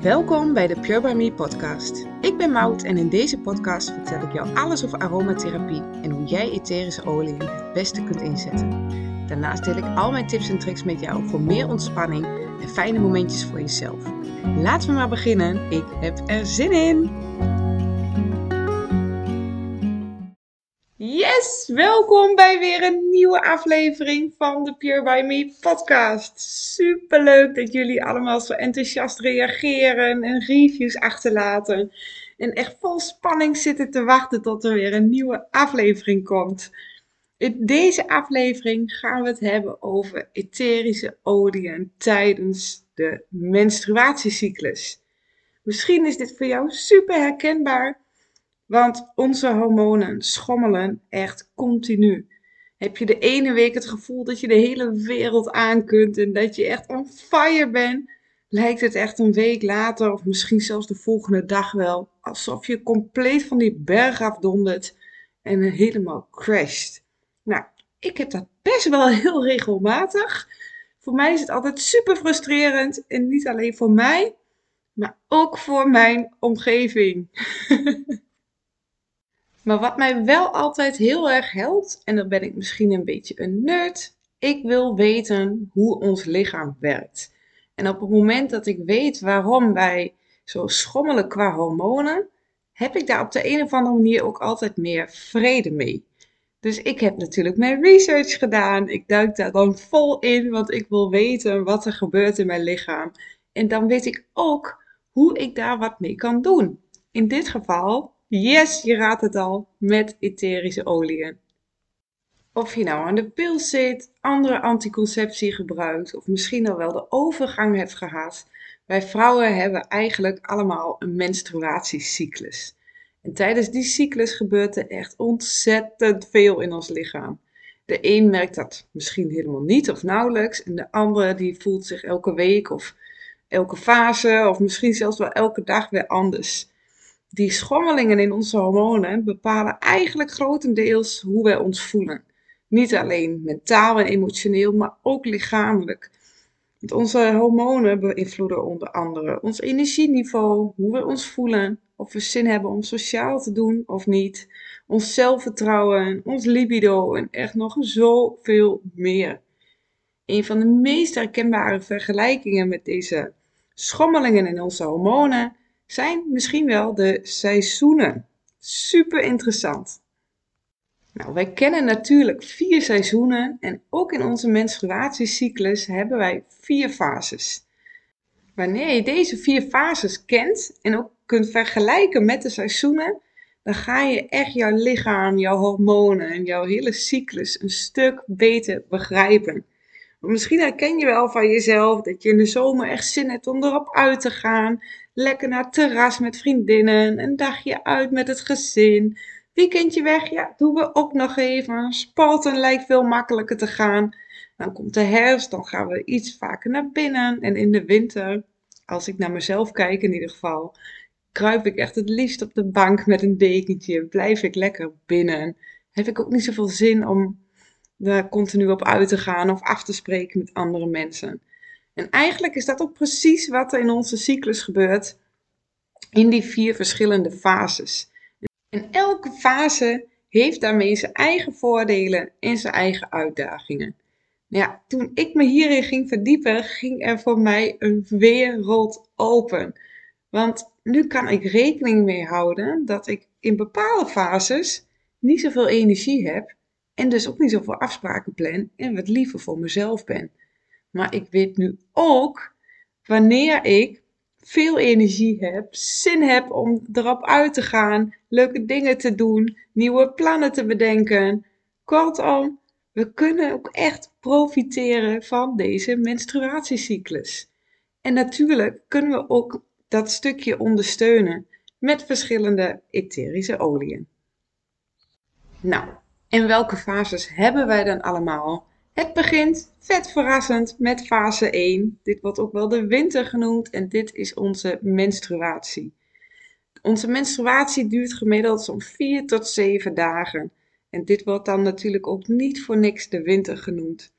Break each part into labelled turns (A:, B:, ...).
A: Welkom bij de Pure By Me podcast. Ik ben Maud en in deze podcast vertel ik jou alles over aromatherapie en hoe jij etherische oliën het beste kunt inzetten. Daarnaast deel ik al mijn tips en tricks met jou voor meer ontspanning en fijne momentjes voor jezelf. Laten we maar beginnen. Ik heb er zin in! Yes, welkom bij weer een nieuwe aflevering van de Pure By Me podcast. Super leuk dat jullie allemaal zo enthousiast reageren en reviews achterlaten. En echt vol spanning zitten te wachten tot er weer een nieuwe aflevering komt. In deze aflevering gaan we het hebben over etherische oliën tijdens de menstruatiecyclus. Misschien is dit voor jou super herkenbaar want onze hormonen schommelen echt continu. Heb je de ene week het gevoel dat je de hele wereld aan kunt en dat je echt on fire bent, lijkt het echt een week later of misschien zelfs de volgende dag wel alsof je compleet van die berg afdondert en helemaal crasht. Nou, ik heb dat best wel heel regelmatig. Voor mij is het altijd super frustrerend en niet alleen voor mij, maar ook voor mijn omgeving. Maar wat mij wel altijd heel erg helpt, en dan ben ik misschien een beetje een nerd, ik wil weten hoe ons lichaam werkt. En op het moment dat ik weet waarom wij zo schommelen qua hormonen, heb ik daar op de een of andere manier ook altijd meer vrede mee. Dus ik heb natuurlijk mijn research gedaan. Ik duik daar dan vol in, want ik wil weten wat er gebeurt in mijn lichaam. En dan weet ik ook hoe ik daar wat mee kan doen. In dit geval Yes, je raadt het al, met etherische oliën. Of je nou aan de pil zit, andere anticonceptie gebruikt of misschien al wel de overgang hebt gehad. Wij vrouwen hebben eigenlijk allemaal een menstruatiecyclus. En tijdens die cyclus gebeurt er echt ontzettend veel in ons lichaam. De een merkt dat misschien helemaal niet of nauwelijks en de andere die voelt zich elke week of elke fase of misschien zelfs wel elke dag weer anders die schommelingen in onze hormonen bepalen eigenlijk grotendeels hoe wij ons voelen. Niet alleen mentaal en emotioneel, maar ook lichamelijk. Want onze hormonen beïnvloeden onder andere ons energieniveau, hoe we ons voelen, of we zin hebben om sociaal te doen of niet, ons zelfvertrouwen, ons libido en echt nog zoveel meer. Een van de meest herkenbare vergelijkingen met deze schommelingen in onze hormonen zijn misschien wel de seizoenen. Super interessant. Nou, wij kennen natuurlijk vier seizoenen en ook in onze menstruatiecyclus hebben wij vier fases. Wanneer je deze vier fases kent en ook kunt vergelijken met de seizoenen, dan ga je echt jouw lichaam, jouw hormonen en jouw hele cyclus een stuk beter begrijpen. Misschien herken je wel van jezelf dat je in de zomer echt zin hebt om erop uit te gaan, Lekker naar het terras met vriendinnen. Een dagje uit met het gezin. Weekendje weg, ja, doen we ook nog even. Sporten lijkt veel makkelijker te gaan. Dan komt de herfst, dan gaan we iets vaker naar binnen. En in de winter, als ik naar mezelf kijk in ieder geval, kruip ik echt het liefst op de bank met een dekentje. Blijf ik lekker binnen. Heb ik ook niet zoveel zin om daar continu op uit te gaan of af te spreken met andere mensen. En eigenlijk is dat ook precies wat er in onze cyclus gebeurt in die vier verschillende fases. En elke fase heeft daarmee zijn eigen voordelen en zijn eigen uitdagingen. Ja, toen ik me hierin ging verdiepen, ging er voor mij een wereld open. Want nu kan ik rekening mee houden dat ik in bepaalde fases niet zoveel energie heb en dus ook niet zoveel afspraken plan en wat liever voor mezelf ben. Maar ik weet nu ook wanneer ik veel energie heb, zin heb om erop uit te gaan, leuke dingen te doen, nieuwe plannen te bedenken. Kortom, we kunnen ook echt profiteren van deze menstruatiecyclus. En natuurlijk kunnen we ook dat stukje ondersteunen met verschillende etherische oliën. Nou, en welke fases hebben wij dan allemaal? Het begint vet verrassend met fase 1. Dit wordt ook wel de winter genoemd en dit is onze menstruatie. Onze menstruatie duurt gemiddeld zo'n 4 tot 7 dagen. En dit wordt dan natuurlijk ook niet voor niks de winter genoemd.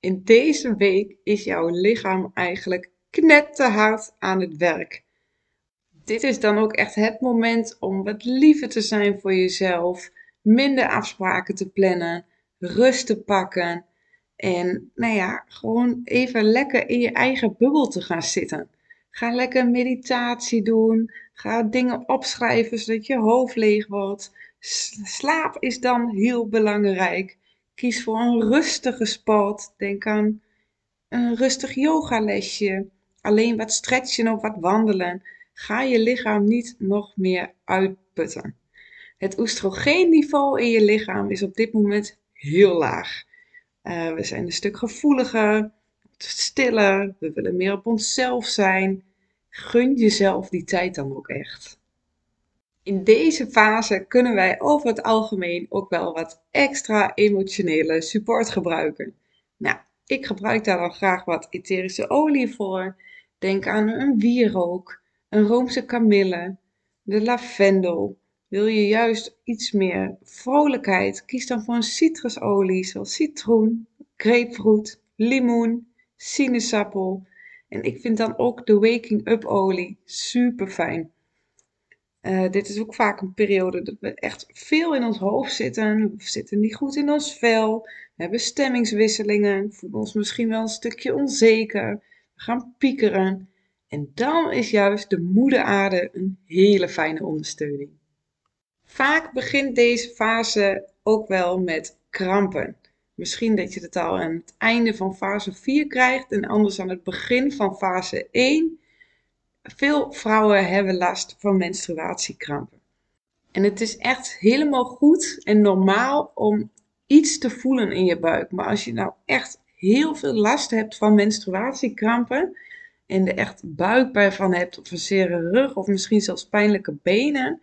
A: In deze week is jouw lichaam eigenlijk knetterhard aan het werk. Dit is dan ook echt het moment om wat liever te zijn voor jezelf, minder afspraken te plannen, rust te pakken en nou ja, gewoon even lekker in je eigen bubbel te gaan zitten. Ga lekker meditatie doen. Ga dingen opschrijven zodat je hoofd leeg wordt. Slaap is dan heel belangrijk. Kies voor een rustige sport. Denk aan een rustig yogalesje. Alleen wat stretchen of wat wandelen. Ga je lichaam niet nog meer uitputten. Het oestrogeenniveau in je lichaam is op dit moment heel laag. Uh, we zijn een stuk gevoeliger, stiller, we willen meer op onszelf zijn. Gun jezelf die tijd dan ook echt. In deze fase kunnen wij over het algemeen ook wel wat extra emotionele support gebruiken. Nou, ik gebruik daar dan graag wat etherische olie voor. Denk aan een wierook, een roomse kamille, de lavendel. Wil je juist iets meer vrolijkheid? Kies dan voor een citrusolie zoals citroen, grapefruit, limoen, sinaasappel. En ik vind dan ook de Waking Up olie super fijn. Uh, dit is ook vaak een periode dat we echt veel in ons hoofd zitten. We zitten niet goed in ons vel. We hebben stemmingswisselingen. Voelen ons misschien wel een stukje onzeker. We gaan piekeren. En dan is juist de moede aarde een hele fijne ondersteuning. Vaak begint deze fase ook wel met krampen. Misschien dat je het al aan het einde van fase 4 krijgt en anders aan het begin van fase 1. Veel vrouwen hebben last van menstruatiekrampen. En het is echt helemaal goed en normaal om iets te voelen in je buik. Maar als je nou echt heel veel last hebt van menstruatiekrampen en er echt buikpijn van hebt of een zere rug of misschien zelfs pijnlijke benen,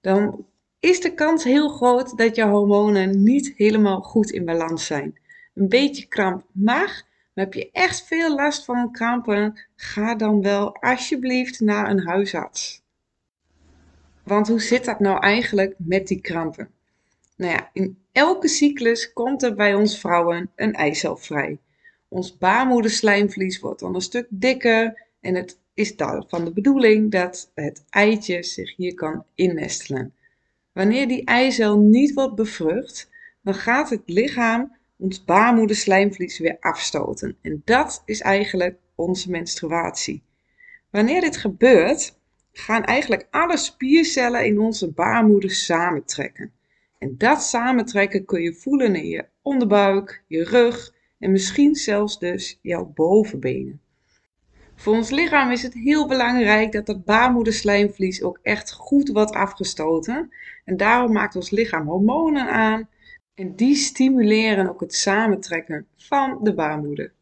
A: dan is de kans heel groot dat je hormonen niet helemaal goed in balans zijn. Een beetje kramp mag, maar heb je echt veel last van krampen, ga dan wel alsjeblieft naar een huisarts. Want hoe zit dat nou eigenlijk met die krampen? Nou ja, in elke cyclus komt er bij ons vrouwen een eicel vrij. Ons baarmoederslijmvlies wordt dan een stuk dikker en het is daarvan de bedoeling dat het eitje zich hier kan innestelen. Wanneer die eicel niet wordt bevrucht, dan gaat het lichaam ons baarmoederslijmvlies weer afstoten. En dat is eigenlijk onze menstruatie. Wanneer dit gebeurt, gaan eigenlijk alle spiercellen in onze baarmoeder samentrekken. En dat samentrekken kun je voelen in je onderbuik, je rug en misschien zelfs dus jouw bovenbenen. Voor ons lichaam is het heel belangrijk dat het baarmoederslijmvlies ook echt goed wordt afgestoten. En daarom maakt ons lichaam hormonen aan. En die stimuleren ook het samentrekken van de baarmoeder.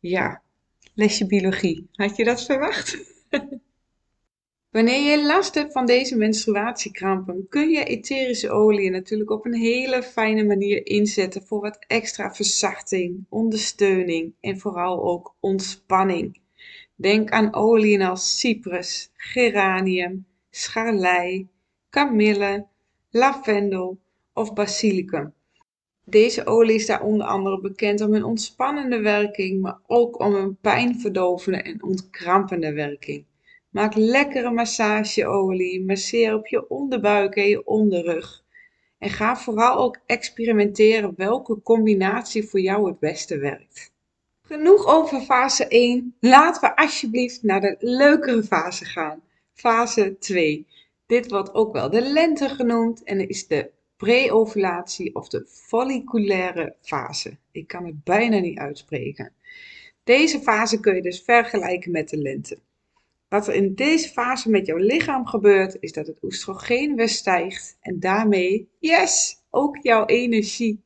A: Ja, lesje biologie. Had je dat verwacht? Wanneer je last hebt van deze menstruatiekrampen, kun je etherische olie natuurlijk op een hele fijne manier inzetten voor wat extra verzachting, ondersteuning en vooral ook ontspanning. Denk aan oliën als cyprus, geranium, scharlei, kamille, lavendel of basilicum. Deze olie is daar onder andere bekend om een ontspannende werking, maar ook om een pijnverdovende en ontkrampende werking. Maak lekkere massageolie, masseer op je onderbuik en je onderrug. En ga vooral ook experimenteren welke combinatie voor jou het beste werkt. Genoeg over fase 1. Laten we alsjeblieft naar de leukere fase gaan. Fase 2. Dit wordt ook wel de lente genoemd en is de pre-ovulatie of de folliculaire fase. Ik kan het bijna niet uitspreken. Deze fase kun je dus vergelijken met de lente. Wat er in deze fase met jouw lichaam gebeurt, is dat het oestrogeen weer stijgt en daarmee, yes, ook jouw energie.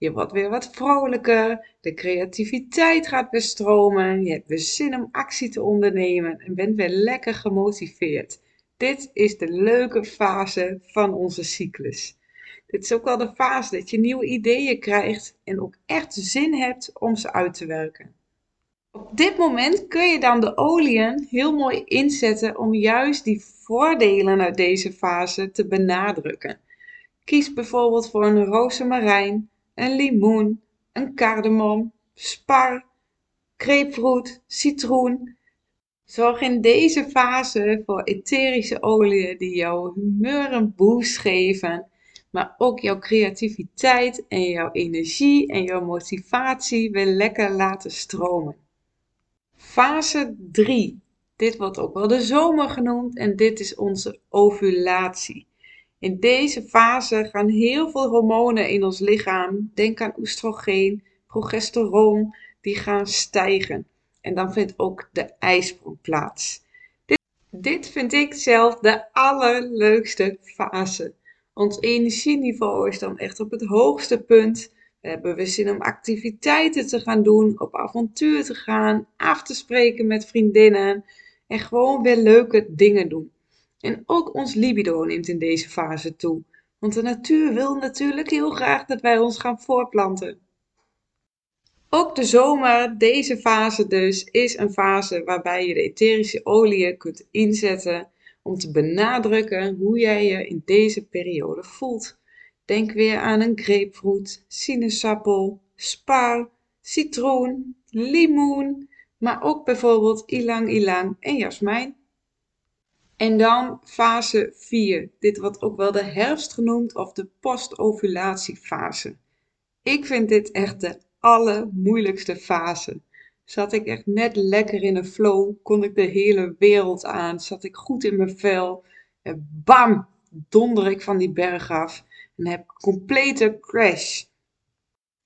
A: Je wordt weer wat vrolijker, de creativiteit gaat weer stromen, je hebt weer zin om actie te ondernemen en bent weer lekker gemotiveerd. Dit is de leuke fase van onze cyclus. Dit is ook wel de fase dat je nieuwe ideeën krijgt en ook echt zin hebt om ze uit te werken. Op dit moment kun je dan de oliën heel mooi inzetten om juist die voordelen uit deze fase te benadrukken. Kies bijvoorbeeld voor een rozemarijn, een limoen, een cardamom, spar, grapefruit, citroen, Zorg in deze fase voor etherische oliën die jouw humeur een boost geven, maar ook jouw creativiteit en jouw energie en jouw motivatie weer lekker laten stromen. Fase 3. Dit wordt ook wel de zomer genoemd en dit is onze ovulatie. In deze fase gaan heel veel hormonen in ons lichaam, denk aan oestrogeen, progesteron, die gaan stijgen. En dan vindt ook de ijsprong plaats. Dit, dit vind ik zelf de allerleukste fase. Ons energieniveau is dan echt op het hoogste punt. We hebben we zin om activiteiten te gaan doen, op avontuur te gaan, af te spreken met vriendinnen en gewoon weer leuke dingen doen. En ook ons libido neemt in deze fase toe. Want de natuur wil natuurlijk heel graag dat wij ons gaan voortplanten. Ook de zomer, deze fase dus, is een fase waarbij je de etherische oliën kunt inzetten om te benadrukken hoe jij je in deze periode voelt. Denk weer aan een grapefruit, sinaasappel, spar, citroen, limoen, maar ook bijvoorbeeld ilang ilang en jasmijn. En dan fase 4. Dit wordt ook wel de herfst genoemd of de post-ovulatiefase. Ik vind dit echt de allermoeilijkste fase. Zat ik echt net lekker in een flow, kon ik de hele wereld aan, zat ik goed in mijn vel. En bam, donder ik van die berg af en heb complete crash.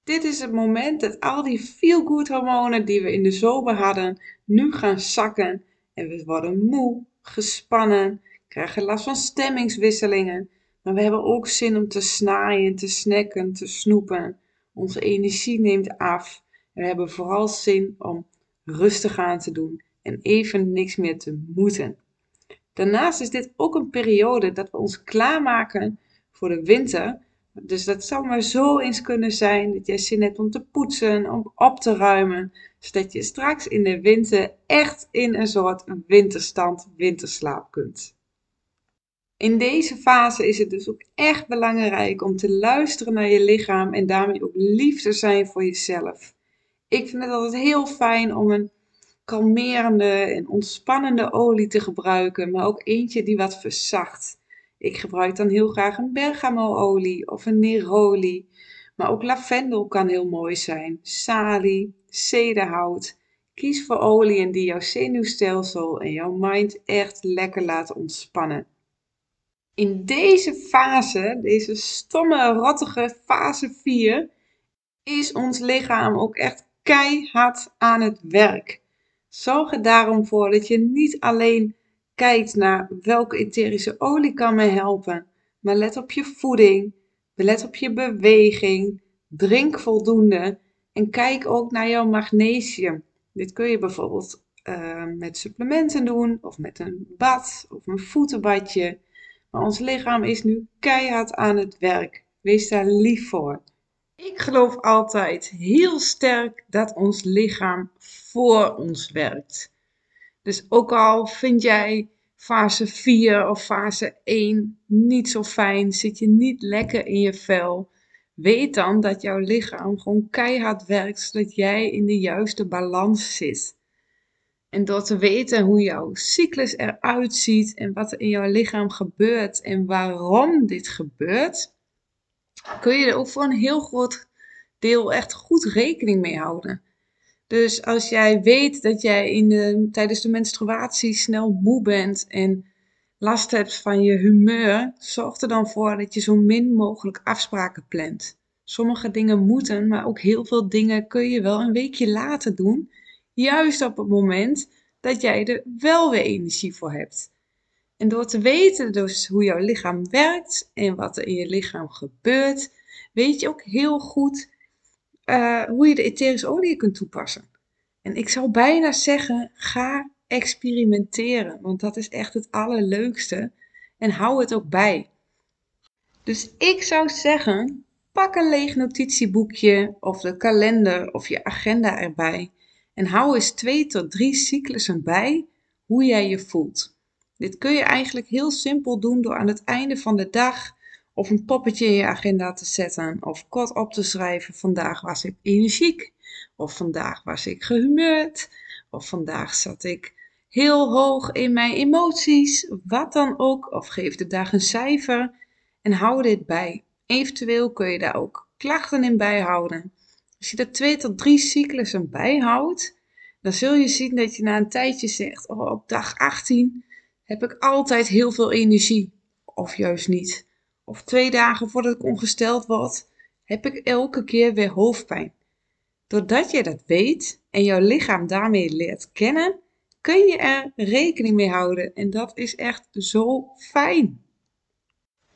A: Dit is het moment dat al die feel-good hormonen die we in de zomer hadden, nu gaan zakken en we worden moe, gespannen, krijgen last van stemmingswisselingen. Maar we hebben ook zin om te snaaien, te snacken, te snoepen. Onze energie neemt af. We hebben vooral zin om rustig aan te doen en even niks meer te moeten. Daarnaast is dit ook een periode dat we ons klaarmaken voor de winter. Dus dat zou maar zo eens kunnen zijn dat jij zin hebt om te poetsen, om op te ruimen, zodat je straks in de winter echt in een soort winterstand, winterslaap kunt. In deze fase is het dus ook echt belangrijk om te luisteren naar je lichaam en daarmee ook lief te zijn voor jezelf. Ik vind het altijd heel fijn om een kalmerende en ontspannende olie te gebruiken, maar ook eentje die wat verzacht. Ik gebruik dan heel graag een bergamoolie of een neroli, maar ook lavendel kan heel mooi zijn, salie, zederhout. Kies voor oliën die jouw zenuwstelsel en jouw mind echt lekker laten ontspannen. In deze fase, deze stomme, rottige fase 4, is ons lichaam ook echt keihard aan het werk. Zorg er daarom voor dat je niet alleen kijkt naar welke etherische olie kan me helpen, maar let op je voeding, let op je beweging, drink voldoende en kijk ook naar jouw magnesium. Dit kun je bijvoorbeeld uh, met supplementen doen of met een bad of een voetenbadje. Maar ons lichaam is nu keihard aan het werk. Wees daar lief voor. Ik geloof altijd heel sterk dat ons lichaam voor ons werkt. Dus ook al vind jij fase 4 of fase 1 niet zo fijn, zit je niet lekker in je vel, weet dan dat jouw lichaam gewoon keihard werkt zodat jij in de juiste balans zit. En door te weten hoe jouw cyclus eruit ziet en wat er in jouw lichaam gebeurt en waarom dit gebeurt, kun je er ook voor een heel groot deel echt goed rekening mee houden. Dus als jij weet dat jij in de, tijdens de menstruatie snel moe bent en last hebt van je humeur, zorg er dan voor dat je zo min mogelijk afspraken plant. Sommige dingen moeten, maar ook heel veel dingen kun je wel een weekje later doen. Juist op het moment dat jij er wel weer energie voor hebt. En door te weten dus hoe jouw lichaam werkt en wat er in je lichaam gebeurt, weet je ook heel goed uh, hoe je de etherische olie kunt toepassen. En ik zou bijna zeggen, ga experimenteren, want dat is echt het allerleukste. En hou het ook bij. Dus ik zou zeggen, pak een leeg notitieboekje of de kalender of je agenda erbij. En hou eens twee tot drie cyclussen bij hoe jij je voelt. Dit kun je eigenlijk heel simpel doen door aan het einde van de dag of een poppetje in je agenda te zetten of kort op te schrijven: vandaag was ik energiek of vandaag was ik gehumeurd of vandaag zat ik heel hoog in mijn emoties, wat dan ook, of geef de dag een cijfer en hou dit bij. Eventueel kun je daar ook klachten in bijhouden. Als je er twee tot drie cyclussen bijhoudt, dan zul je zien dat je na een tijdje zegt: oh, op dag 18 heb ik altijd heel veel energie, of juist niet. Of twee dagen voordat ik ongesteld word, heb ik elke keer weer hoofdpijn. Doordat je dat weet en jouw lichaam daarmee leert kennen, kun je er rekening mee houden. En dat is echt zo fijn.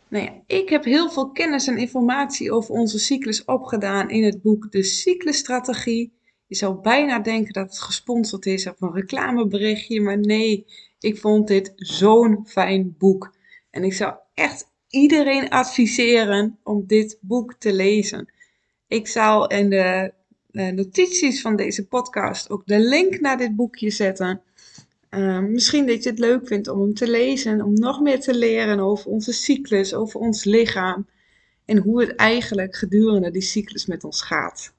A: Nou ja, ik heb heel veel kennis en informatie over onze cyclus opgedaan in het boek De Cyclusstrategie. Je zou bijna denken dat het gesponsord is of een reclameberichtje, maar nee, ik vond dit zo'n fijn boek. En ik zou echt iedereen adviseren om dit boek te lezen. Ik zal in de notities van deze podcast ook de link naar dit boekje zetten. Ehm, misschien dat je het leuk vindt om hem te lezen, om nog meer te leren over onze cyclus, over ons lichaam en hoe het eigenlijk gedurende die cyclus met ons gaat.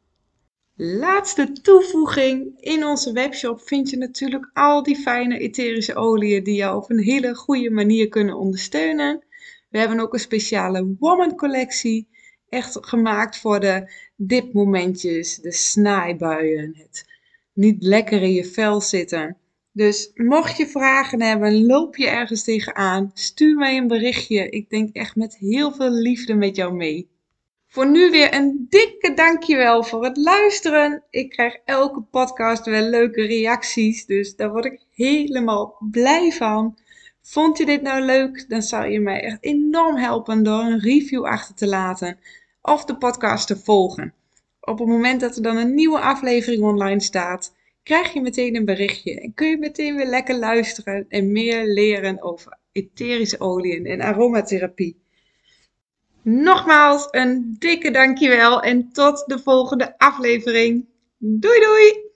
A: Laatste toevoeging, in onze webshop vind je natuurlijk al die fijne etherische oliën die jou op een hele goede manier kunnen ondersteunen. We hebben ook een speciale woman collectie, echt gemaakt voor de dipmomentjes, de snaaibuien, het niet lekker in je vel zitten. Dus mocht je vragen hebben, loop je ergens tegenaan, stuur mij een berichtje. Ik denk echt met heel veel liefde met jou mee. Voor nu weer een dikke dankjewel voor het luisteren. Ik krijg elke podcast wel leuke reacties, dus daar word ik helemaal blij van. Vond je dit nou leuk? Dan zou je mij echt enorm helpen door een review achter te laten of de podcast te volgen. Op het moment dat er dan een nieuwe aflevering online staat, krijg je meteen een berichtje en kun je meteen weer lekker luisteren en meer leren over etherische oliën en aromatherapie. Nogmaals een dikke dankjewel en tot de volgende aflevering. Doei doei!